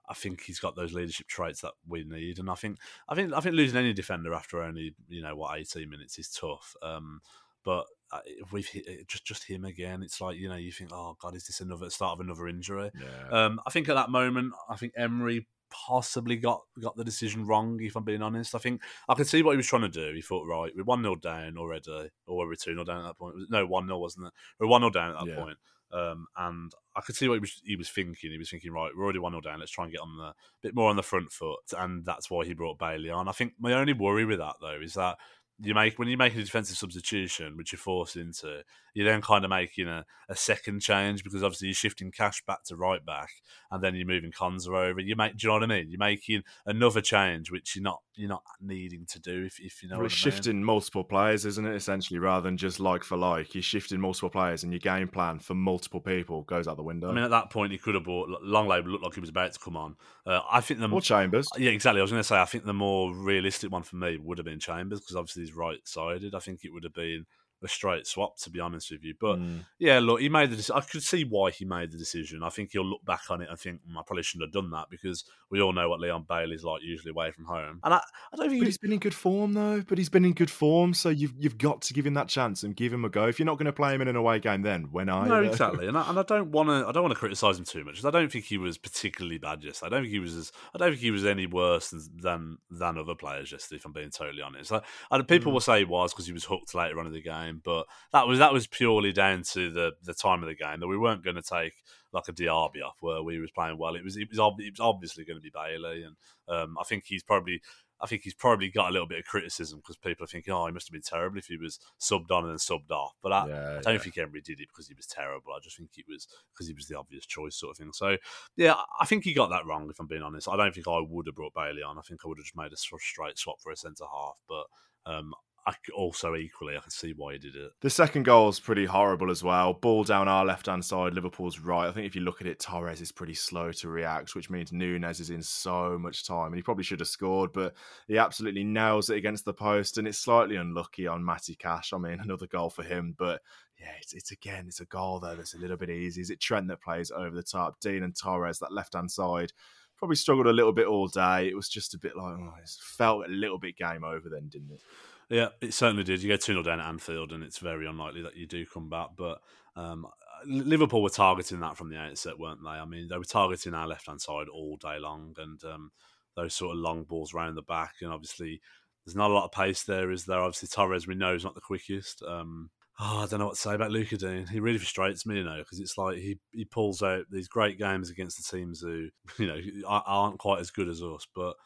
I think he's got those leadership traits that we need, and I think I think I think losing any defender after only you know what eighteen minutes is tough. Um, but uh, we've just just him again, it's like you know you think, oh god, is this another start of another injury? Yeah. Um, I think at that moment, I think Emery possibly got got the decision wrong. If I'm being honest, I think I could see what he was trying to do. He thought, right, we're one 0 down already, or were we two 0 down at that point? No, one 0 wasn't it? We're one 0 down at that Yeah. point. Um, and I could see what he was, he was thinking. He was thinking, right, we're already one 0 down. Let's try and get on the bit more on the front foot, and that's why he brought Bailey on. I think my only worry with that though is that you make when you make a defensive substitution, which you're forced into, you're then kind of making a, a second change because obviously you're shifting Cash back to right back, and then you're moving Konsa over. You make, do you know what I mean? You're making another change which you're not you're not needing to do if, if you know Well, what it's I mean. shifting multiple players, isn't it? Essentially, rather than just like for like, you're shifting multiple players, and your game plan for multiple people goes out the window. I mean, at that point, he could have brought Lenglet. Looked like he was about to come on. Uh, I think the or Chambers. Yeah, exactly. I was going to say, I think the more realistic one for me would have been Chambers because obviously he's right sided. I think it would have been a straight swap, to be honest with you. But Mm. yeah, look, he made the. deci- I could see why he made the decision. I think he'll look back on it and think "Mm, I probably shouldn't have done that because we all know what Leon Bailey's like usually away from home. And I, I don't think But he, he's been in good form though. But he's been in good form, so you've you've got to give him that chance and give him a go. If you're not going to play him in an away game, then when I no, exactly. And I, and I don't want to. I don't want to criticize him too much. 'cause I don't think he was particularly bad yesterday. I don't think he was. As, I don't think he was any worse than than, than other players yesterday. If I'm being totally honest, I, and people Mm. will say he was because he was hooked later on in the game, but that was that was purely down to the the time of the game that we weren't going to take like a Diaby off where we was playing well. It was it was, ob- it was obviously going to be Bailey, and um, I think he's probably. I think he's probably got a little bit of criticism because people are thinking, "Oh, he must have been terrible if he was subbed on and then subbed off." But I, Yeah, I don't yeah. think Emery did it because he was terrible. I just think it was because he was the obvious choice, sort of thing. So, yeah, I think he got that wrong. If I'm being honest, I don't think I would have brought Bailey on. I think I would have just made a straight swap for a centre half. But um, I also equally I can see why he did it. The second goal is pretty horrible as well. Ball down our left hand side, Liverpool's right. I think if you look at it, Torres is pretty slow to react, which means Nunez is in so much time, and he probably should have scored, but he absolutely nails it against the post, and it's slightly unlucky on Matty Cash. I mean, another goal for him, but yeah, it's, it's again, it's a goal there that's a little bit easy. Is it Trent that plays over the top? Digne and Torres, that left hand side probably struggled a little bit all day. It was just a bit like, oh, it felt a little bit game over then, didn't it? Yeah, it certainly did. You get 2 0 down at Anfield, and it's very unlikely that you do come back. But um, Liverpool were targeting that from the outset, weren't they? I mean, they were targeting our left hand side all day long, and um, those sort of long balls around the back. And obviously, there's not a lot of pace there, is there? Obviously, Torres, we know, is not the quickest. Um, oh, I don't know what to say about Lucas Digne. He really frustrates me, you know, because it's like he, he pulls out these great games against the teams who, you know, aren't quite as good as us, but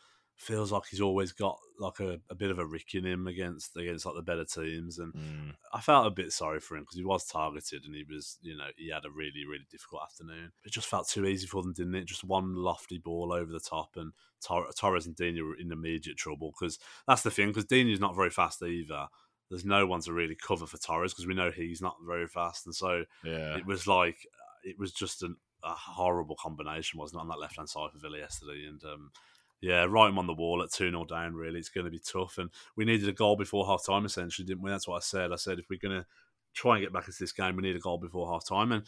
feels like he's always got like a, a bit of a rick in him against against like the better teams and mm. I felt a bit sorry for him because he was targeted and he was you know he had a really really difficult afternoon. It just felt too easy for them didn't it? Just one lofty ball over the top and Tor- Torres and Digne were in immediate trouble because that's the thing because is not very fast either. There's no one to really cover for Torres because we know he's not very fast and so yeah. it was like it was just an, a horrible combination wasn't it on that left hand side for Villa yesterday and um, yeah, right him on the wall at 2 0 down, really. It's going to be tough. And we needed a goal before half time, essentially, didn't we? That's what I said. I said, if we're going to try and get back into this game, we need a goal before half time. And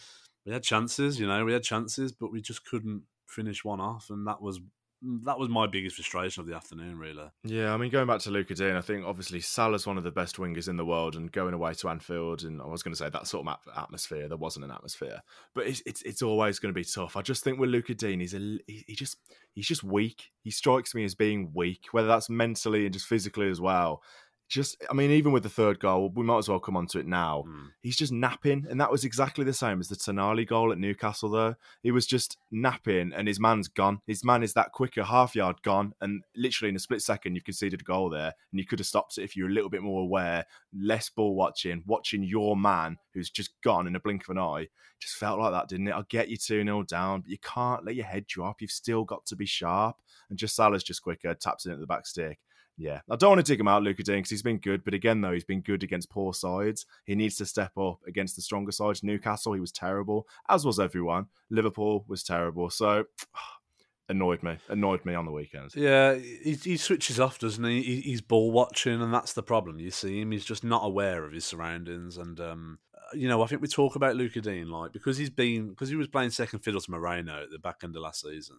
we had chances, you know, we had chances, but we just couldn't finish one off. And that was that was my biggest frustration of the afternoon, really. Yeah, I mean, going back to Lucas Digne, I think obviously Salah's one of the best wingers in the world, and going away to Anfield, and I was going to say that sort of atmosphere, there wasn't an atmosphere, but it's it's, it's always going to be tough. I just think with Lucas Digne, he's a he just he's just weak. He strikes me as being weak, whether that's mentally and just physically as well just I mean, even with the third goal, we might as well come on to it now. Mm. He's just napping, and that was exactly the same as the Tonali goal at Newcastle. Though he was just napping, and his man's gone. His man is that quicker half yard gone, and literally in a split second, you've conceded a goal there, and you could have stopped it if you were a little bit more aware, less ball watching, watching your man who's just gone in a blink of an eye. Just felt like that, didn't it? I'll get you 2 0 down, but you can't let your head drop. You've still got to be sharp. And just Salah's just quicker, taps it at the back stick yeah, I don't want to dig him out, Lucas Digne, because he's been good. But again, though, he's been good against poor sides. He needs to step up against the stronger sides. Newcastle, he was terrible, as was everyone. Liverpool was terrible. So annoyed me, annoyed me on the weekends. Yeah, he, he switches off, doesn't he? he? He's ball watching, and that's the problem. You see him; he's just not aware of his surroundings. And um, you know, I think we talk about Lucas Digne like because he's been because he was playing second fiddle to Moreno at the back end of last season.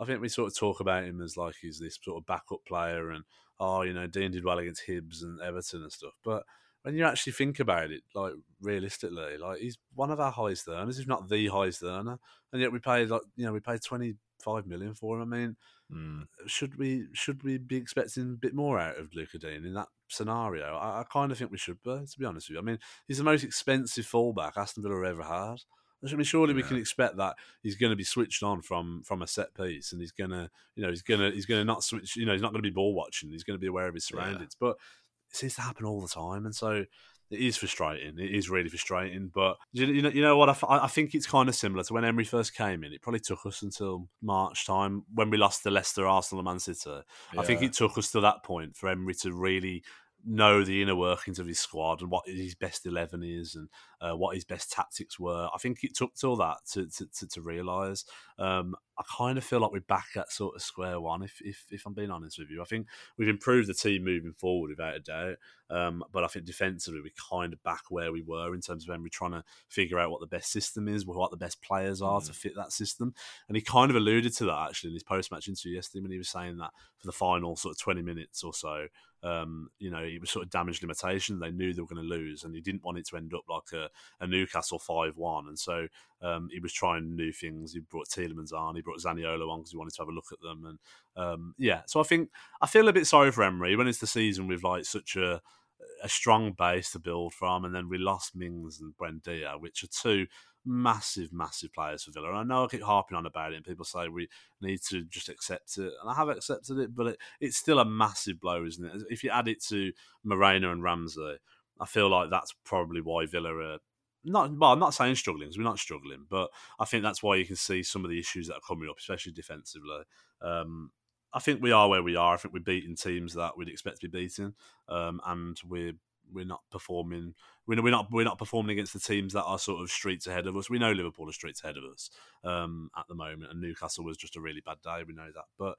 I think we sort of talk about him as like he's this sort of backup player and oh, you know, Digne did well against Hibs and Everton and stuff. But when you actually think about it, like realistically, like he's one of our highest earners, if not the highest earner, and yet we paid like you know we paid twenty five million for him. I mean, mm. should we should we be expecting a bit more out of Lucas Digne in that scenario? I, I kind of think we should, but to be honest with you, I mean, he's the most expensive fullback Aston Villa ever had. I mean, surely we can expect that he's going to be switched on from from a set piece, and he's gonna, you know, he's gonna he's gonna not switch. You know, he's not going to be ball watching. He's going to be aware of his surroundings. But it seems to happen all the time, and so it is frustrating. It is really frustrating. But you know, you know what? I, I think it's kind of similar to when Emery first came in. It probably took us until March time when we lost to Leicester, Arsenal, and Man City. Yeah. I think it took us to that point for Emery to really know the inner workings of his squad and what his best 11 is and uh, what his best tactics were. I think it took till that to, to, to, to realise. Um, I kind of feel like we're back at sort of square one, if, if, if I'm being honest with you. I think we've improved the team moving forward without a doubt. Um, but I think defensively, we're kind of back where we were in terms of Emery trying to figure out what the best system is, what the best players are mm. to fit that system. And he kind of alluded to that actually in his post match interview yesterday when he was saying that for the final sort of 20 minutes or so, um, you know, it was sort of damage limitation. They knew they were going to lose, and he didn't want it to end up like a, a Newcastle 5 1. And so um, he was trying new things. He brought Tielemans on, he brought Zaniolo on because he wanted to have a look at them. And um, yeah, so I think I feel a bit sorry for Emery when it's the season with like such a a strong base to build from, and then we lost Mings and Buendia, which are two massive, massive players for Villa. And I know I keep harping on about it, and people say we need to just accept it, and I have accepted it, but it, it's still a massive blow, isn't it? If you add it to Moreno and Ramsey, I feel like that's probably why Villa are not well, I'm not saying struggling we're not struggling, but I think that's why you can see some of the issues that are coming up, especially defensively. Um, I think we are where we are. I think we're beating teams that we'd expect to be beating, um, and we're we're not performing. We're, we're not we're not performing against the teams that are sort of streets ahead of us. We know Liverpool are streets ahead of us um, at the moment, and Newcastle was just a really bad day. We know that, but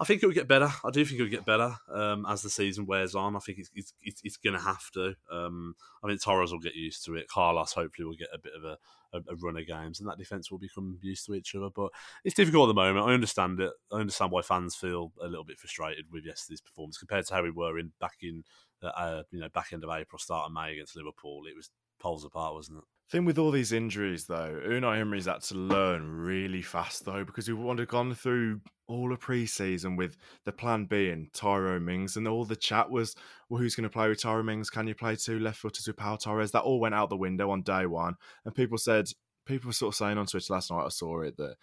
I think it will get better. I do think it will get better um, as the season wears on. I think it's it's, it's, it's going to have to. Um, I mean, Torres will get used to it. Carlos hopefully will get a bit of a, a, a, run of games, and that defense will become used to each other. But it's difficult at the moment. I understand it. I understand why fans feel a little bit frustrated with yesterday's performance compared to how we were in back in uh, uh you know back end of April, start of May against Liverpool. It was poles apart, wasn't it? Thing with all these injuries, though, Unai Emery's had to learn really fast, though, because we would have gone through all of pre-season with the plan being Tyrone Mings, and all the chat was, well, who's going to play with Tyrone Mings? Can you play two left footers with Pau Torres? That all went out the window on day one, and people said, people were sort of saying on Twitter last night, I saw it that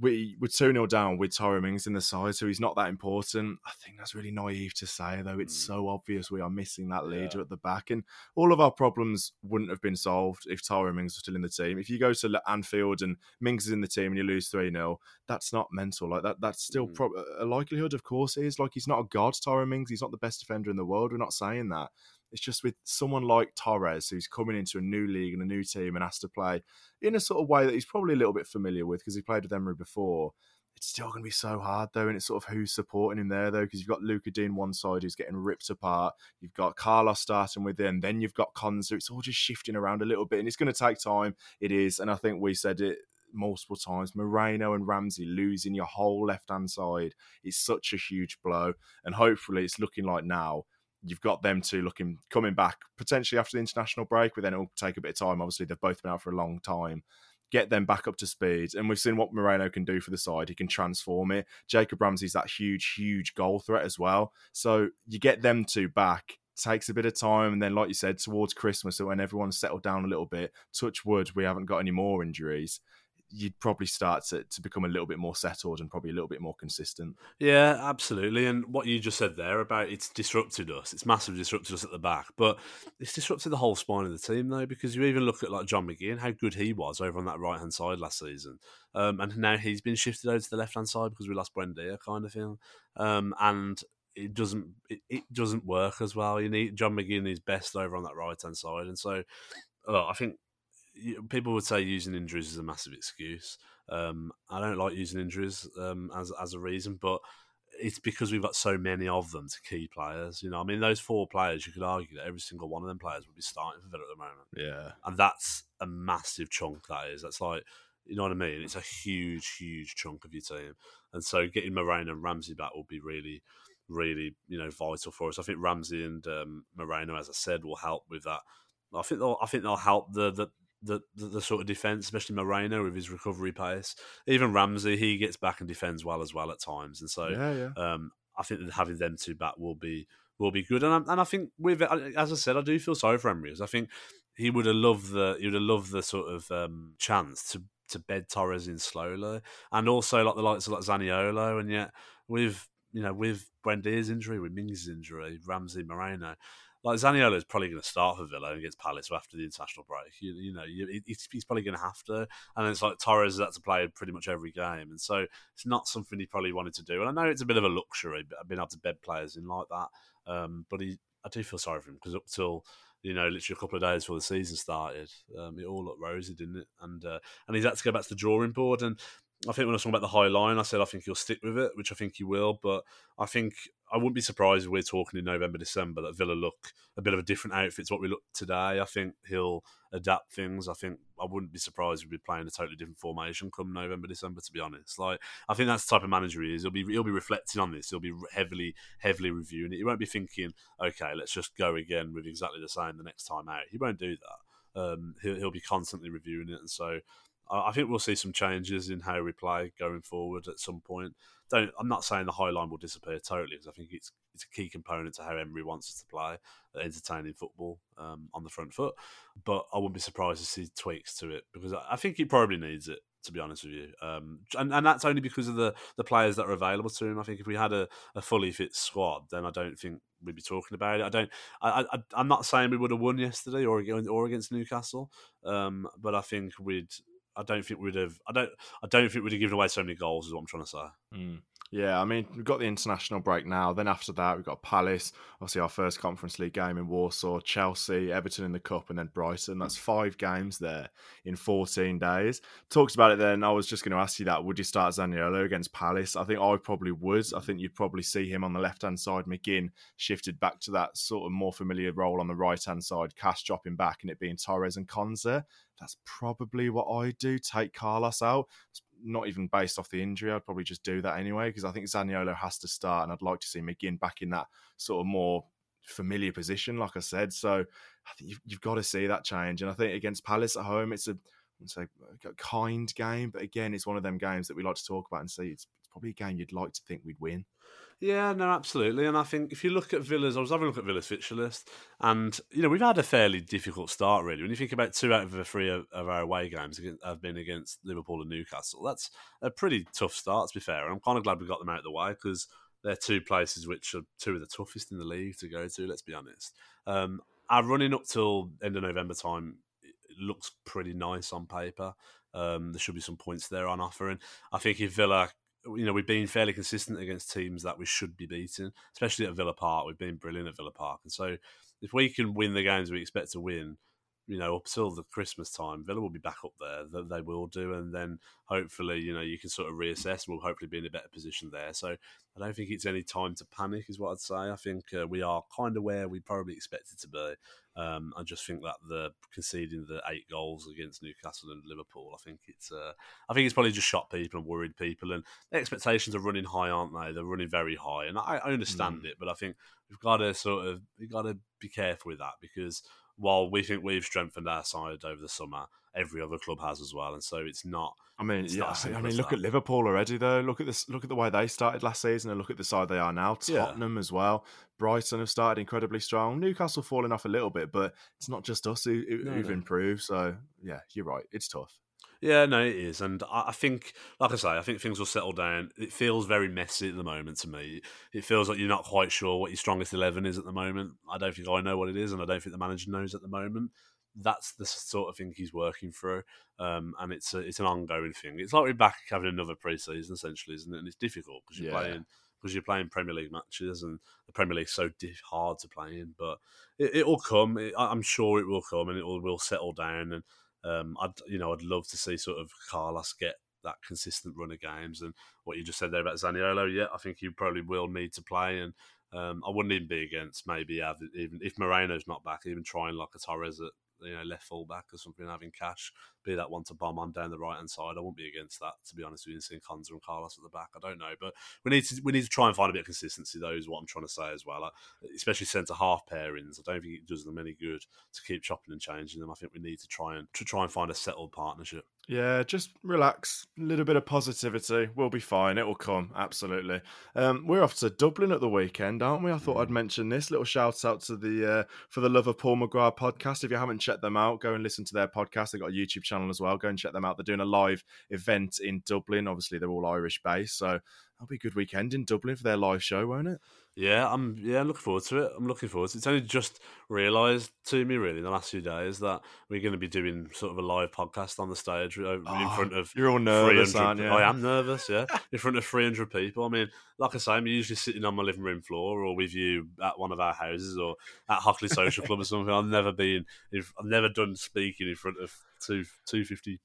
we were 2 0 down with Tyrone Mings in the side, so he's not that important. I think that's really naive to say, though. It's mm. so obvious we are missing that leader yeah. at the back, and all of our problems wouldn't have been solved if Tyrone Mings was still in the team. If you go to Anfield and Mings is in the team and you lose 3 0, that's not mental. Like that, that's still mm. pro- a likelihood, of course, is. Like he's not a god, Tyrone Mings. He's not the best defender in the world. We're not saying that. It's just with someone like Torres, who's coming into a new league and a new team and has to play in a sort of way that he's probably a little bit familiar with because he played with Emery before. It's still going to be so hard though, and it's sort of who's supporting him there though, because you've got Lucas Digne one side who's getting ripped apart, you've got Carlos starting with him, then you've got Konsa. It's all just shifting around a little bit, and it's going to take time. It is, and I think we said it multiple times. Moreno and Ramsey losing your whole left hand side is such a huge blow, and hopefully it's looking like now you've got them two looking coming back potentially after the international break, but then it'll take a bit of time. Obviously, they've both been out for a long time. Get them back up to speed, and we've seen what Moreno can do for the side. He can transform it. Jacob Ramsey's that huge, huge goal threat as well. So you get them two back. Takes a bit of time, and then, like you said, towards Christmas, when everyone's settled down a little bit, touch wood, we haven't got any more injuries you'd probably start to, to become a little bit more settled and probably a little bit more consistent. Yeah, absolutely. And what you just said there about it's disrupted us, it's massively disrupted us at the back, but it's disrupted the whole spine of the team though, because you even look at like John McGinn, how good he was over on that right hand side last season. Um, and now he's been shifted over to the left hand side because we lost Buendia kind of thing. Um, and it doesn't it, it, doesn't work as well. You need John McGinn is best over on that right hand side, and so I think people would say using injuries is a massive excuse. Um, I don't like using injuries um, as as a reason, but it's because we've got so many of them to key players. You know, I mean, those four players, you could argue that every single one of them players would be starting for Villa at the moment. Yeah, and that's a massive chunk. That is. That's like. You know what I mean? It's a huge, huge chunk of your team, and so getting Moreno and Ramsey back will be really, really, you know, vital for us. I think Ramsey and um, Moreno, as I said, will help with that. I think they'll, I think they'll help the, the the, the, the sort of defense, especially Moreno with his recovery pace. Even Ramsey, he gets back and defends well as well at times, and so yeah, yeah. Um, I think that having them two back will be will be good. And I, and I think with as I said, I do feel sorry for Emery because I think he would have loved the he would have loved the sort of um, chance to to bed Torres in slowly, and also like the likes of like Zaniolo, and yet with you know with Buendia's injury, with Mings' injury, Ramsey, Moreno like Zaniolo is probably going to start for Villa against Palace after the international break. You, you know, you, he's, he's, probably going to have to. And it's like Torres has to play pretty much every game, and so it's not something he probably wanted to do. And I know it's a bit of a luxury, but being able to bed players in like that. Um, but he, I do feel sorry for him because up till you know, literally a couple of days before the season started, um, it all looked rosy, didn't it? And uh, and he's had to go back to the drawing board. And I think when I was talking about the high line, I said I think he'll stick with it, which I think he will. But I think I wouldn't be surprised if we're talking in November, December that Villa look a bit of a different outfit to what we look today. I think he'll adapt things. I think I wouldn't be surprised if we're playing a totally different formation come November, December. To be honest, like I think that's the type of manager he is. He'll be he'll be reflecting on this. He'll be heavily heavily reviewing it. He won't be thinking, okay, let's just go again with exactly the same the next time out. He won't do that. Um, he'll, he'll be constantly reviewing it, and so I think we'll see some changes in how we play going forward at some point. Don't I'm not saying the high line will disappear totally because I think it's it's a key component to how Emery wants us to play, entertaining football um, on the front foot. But I wouldn't be surprised to see tweaks to it because I think he probably needs it. To be honest with you, um, and, and that's only because of the, the players that are available to him. I think if we had a, a fully fit squad, then I don't think we'd be talking about it. I don't. I, I am not saying we would have won yesterday or or against Newcastle, um, but I think we'd I don't think we'd have. I don't. I don't think we'd have given away so many goals. Is what I'm trying to say. Mm. Yeah, I mean, we've got the international break now. Then after that, we've got Palace, obviously our first Conference League game in Warsaw, Chelsea, Everton in the Cup, and then Brighton. That's five games there in 14 days. Talked about it then. I was just going to ask you that. Would you start Zaniolo against Palace? I think I probably would. I think you'd probably see him on the left hand side. McGinn shifted back to that sort of more familiar role on the right hand side. Cash dropping back and it being Torres and Konsa. That's probably what I do. Take Carlos out It's not even based off the injury. I'd probably just do that anyway because I think Zaniolo has to start, and I'd like to see McGinn back in that sort of more familiar position, like I said. So I think you've, you've got to see that change. And I think against Palace at home, it's a say a kind game, but again, it's one of them games that we like to talk about and see. It's, it's probably a game you'd like to think we'd win. Yeah, no, absolutely. And I think if you look at Villa's, I was having a look at Villa's fixture list, and you know we've had a fairly difficult start really. When you think about two out of the three of, of our away games have been against Liverpool and Newcastle, that's a pretty tough start to be fair. And I'm kind of glad we got them out of the way because they're two places which are two of the toughest in the league to go to. Let's be honest. Um, our running up till end of November time looks pretty nice on paper. Um, there should be some points there on offer, and I think if Villa you know, we've been fairly consistent against teams that we should be beating, especially at Villa Park. We've been brilliant at Villa Park. And so if we can win the games we expect to win, you know, up till the Christmas time, Villa will be back up there. That they will do, and then hopefully, you know, you can sort of reassess. We'll hopefully be in a better position there. So I don't think it's any time to panic, is what I'd say. I think uh, we are kind of where we probably expected to be. Um, I just think that the conceding the eight goals against Newcastle and Liverpool, I think it's, uh, I think it's probably just shot people and worried people, and the expectations are running high, aren't they? They're running very high, and I, I understand mm. it, but I think we've got to sort of we've got to be careful with that because while we think we've strengthened our side over the summer, every other club has as well, and so it's not. I mean, yeah, I mean, look that. at Liverpool already though. Look at this. Look at the way they started last season, and look at the side they are now. Tottenham yeah. as well. Brighton have started incredibly strong. Newcastle falling off a little bit, but it's not just us who, have no. improved. So yeah, you're right. It's tough. Yeah, no, it is, and I think, like I say, I think things will settle down. It feels very messy at the moment to me. It feels like you're not quite sure what your strongest eleven is at the moment. I don't think I know what it is, and I don't think the manager knows at the moment. That's the sort of thing he's working through, um, and it's a, it's an ongoing thing. It's like we're back having another preseason, essentially, isn't it? And it's difficult because you're yeah. playing because you're playing Premier League matches, and the Premier League's so diff- hard to play in. But it, will come. It, I'm sure it will come, and it will, will settle down and um, I'd you know I'd love to see sort of Carlos get that consistent run of games and what you just said there about Zaniolo. Yeah, I think he probably will need to play, and um, I wouldn't even be against maybe have, even if Moreno's not back, even trying like a Torres at you know left full back or something, having Cash be that one to bomb on down the right hand side. I won't be against that to be honest with you. Seeing Konsa and Carlos at the back, I don't know, but we need to we need to try and find a bit of consistency. Though is what I'm trying to say as well. Like, especially centre half pairings, I don't think it does them any good to keep chopping and changing them. I think we need to try and to try and find a settled partnership. Yeah, just relax. A little bit of positivity. We'll be fine. It will come. Absolutely. Um, we're off to Dublin at the weekend, aren't we? I thought I'd mention this little shout out to the uh, for the Love of Paul McGrath podcast. If you haven't checked them out, go and listen to their podcast. They've got a YouTube channel as well. Go and check them out. They're doing a live event in Dublin. Obviously, they're all Irish based, so that'll be a good weekend in Dublin for their live show, won't it? Yeah, I'm. Yeah, I'm looking forward to it. I'm looking forward to it. It's only just realised to me, really, in the last few days that we're going to be doing sort of a live podcast on the stage oh, in ah, front of. You're all nervous, aren't you? I am nervous. Yeah, in front of 300 people. I mean, like I say, I'm usually sitting on my living room floor or with you at one of our houses or at Hockley Social Club or something. I've never been. I've never done speaking in front of two two fifty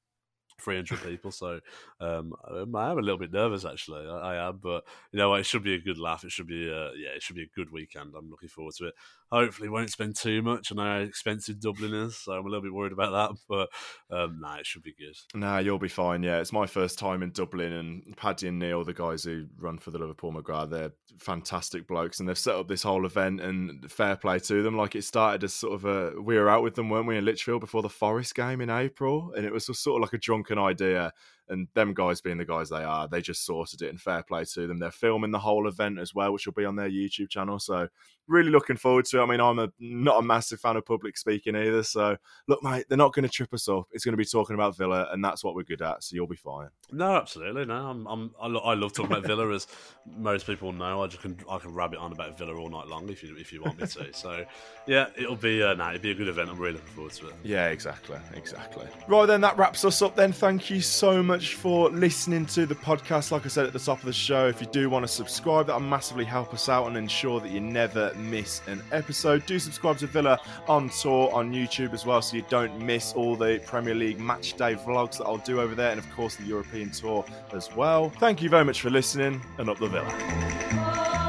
300 people. So um, I am a little bit nervous, actually. I, I, am, but you know, it should be a good laugh. It should be, uh, yeah, it should be a good weekend. I'm looking forward to it. Hopefully, won't spend too much. on our expensive Dubliners, so I'm a little bit worried about that. But um, nah, it should be good. Nah, you'll be fine. Yeah, it's my first time in Dublin, and Paddy and Neil, the guys who run for the Love of Paul McGrath, they're fantastic blokes, and they've set up this whole event. And fair play to them. Like it started as sort of a we were out with them, weren't we, in Lichfield before the Forest game in April, and it was sort of like a drunken idea and them guys being the guys they are, they just sorted it and fair play to them. They're filming the whole event as well, which will be on their YouTube channel. So really looking forward to it. I mean, I'm a, not a massive fan of public speaking either. So look, mate, they're not going to trip us up. It's going to be talking about Villa, and that's what we're good at. So you'll be fine. No, absolutely. No, I'm, I'm I, lo- I love talking about Villa, as most people know. I just can I can rabbit on about Villa all night long if you if you want me to. So yeah, it'll be uh, nah, it'll be a good event. I'm really looking forward to it. Yeah, exactly, exactly. Right then, that wraps us up. Then, thank you so much much for listening to the podcast. Like I said at the top of the show, if you do want to subscribe, that'll massively help us out and ensure that you never miss an episode. Do subscribe to Villa on tour on YouTube as well, so you don't miss all the Premier League match day vlogs that I'll do over there, and of course the European tour as well. Thank you very much for listening, and up the Villa.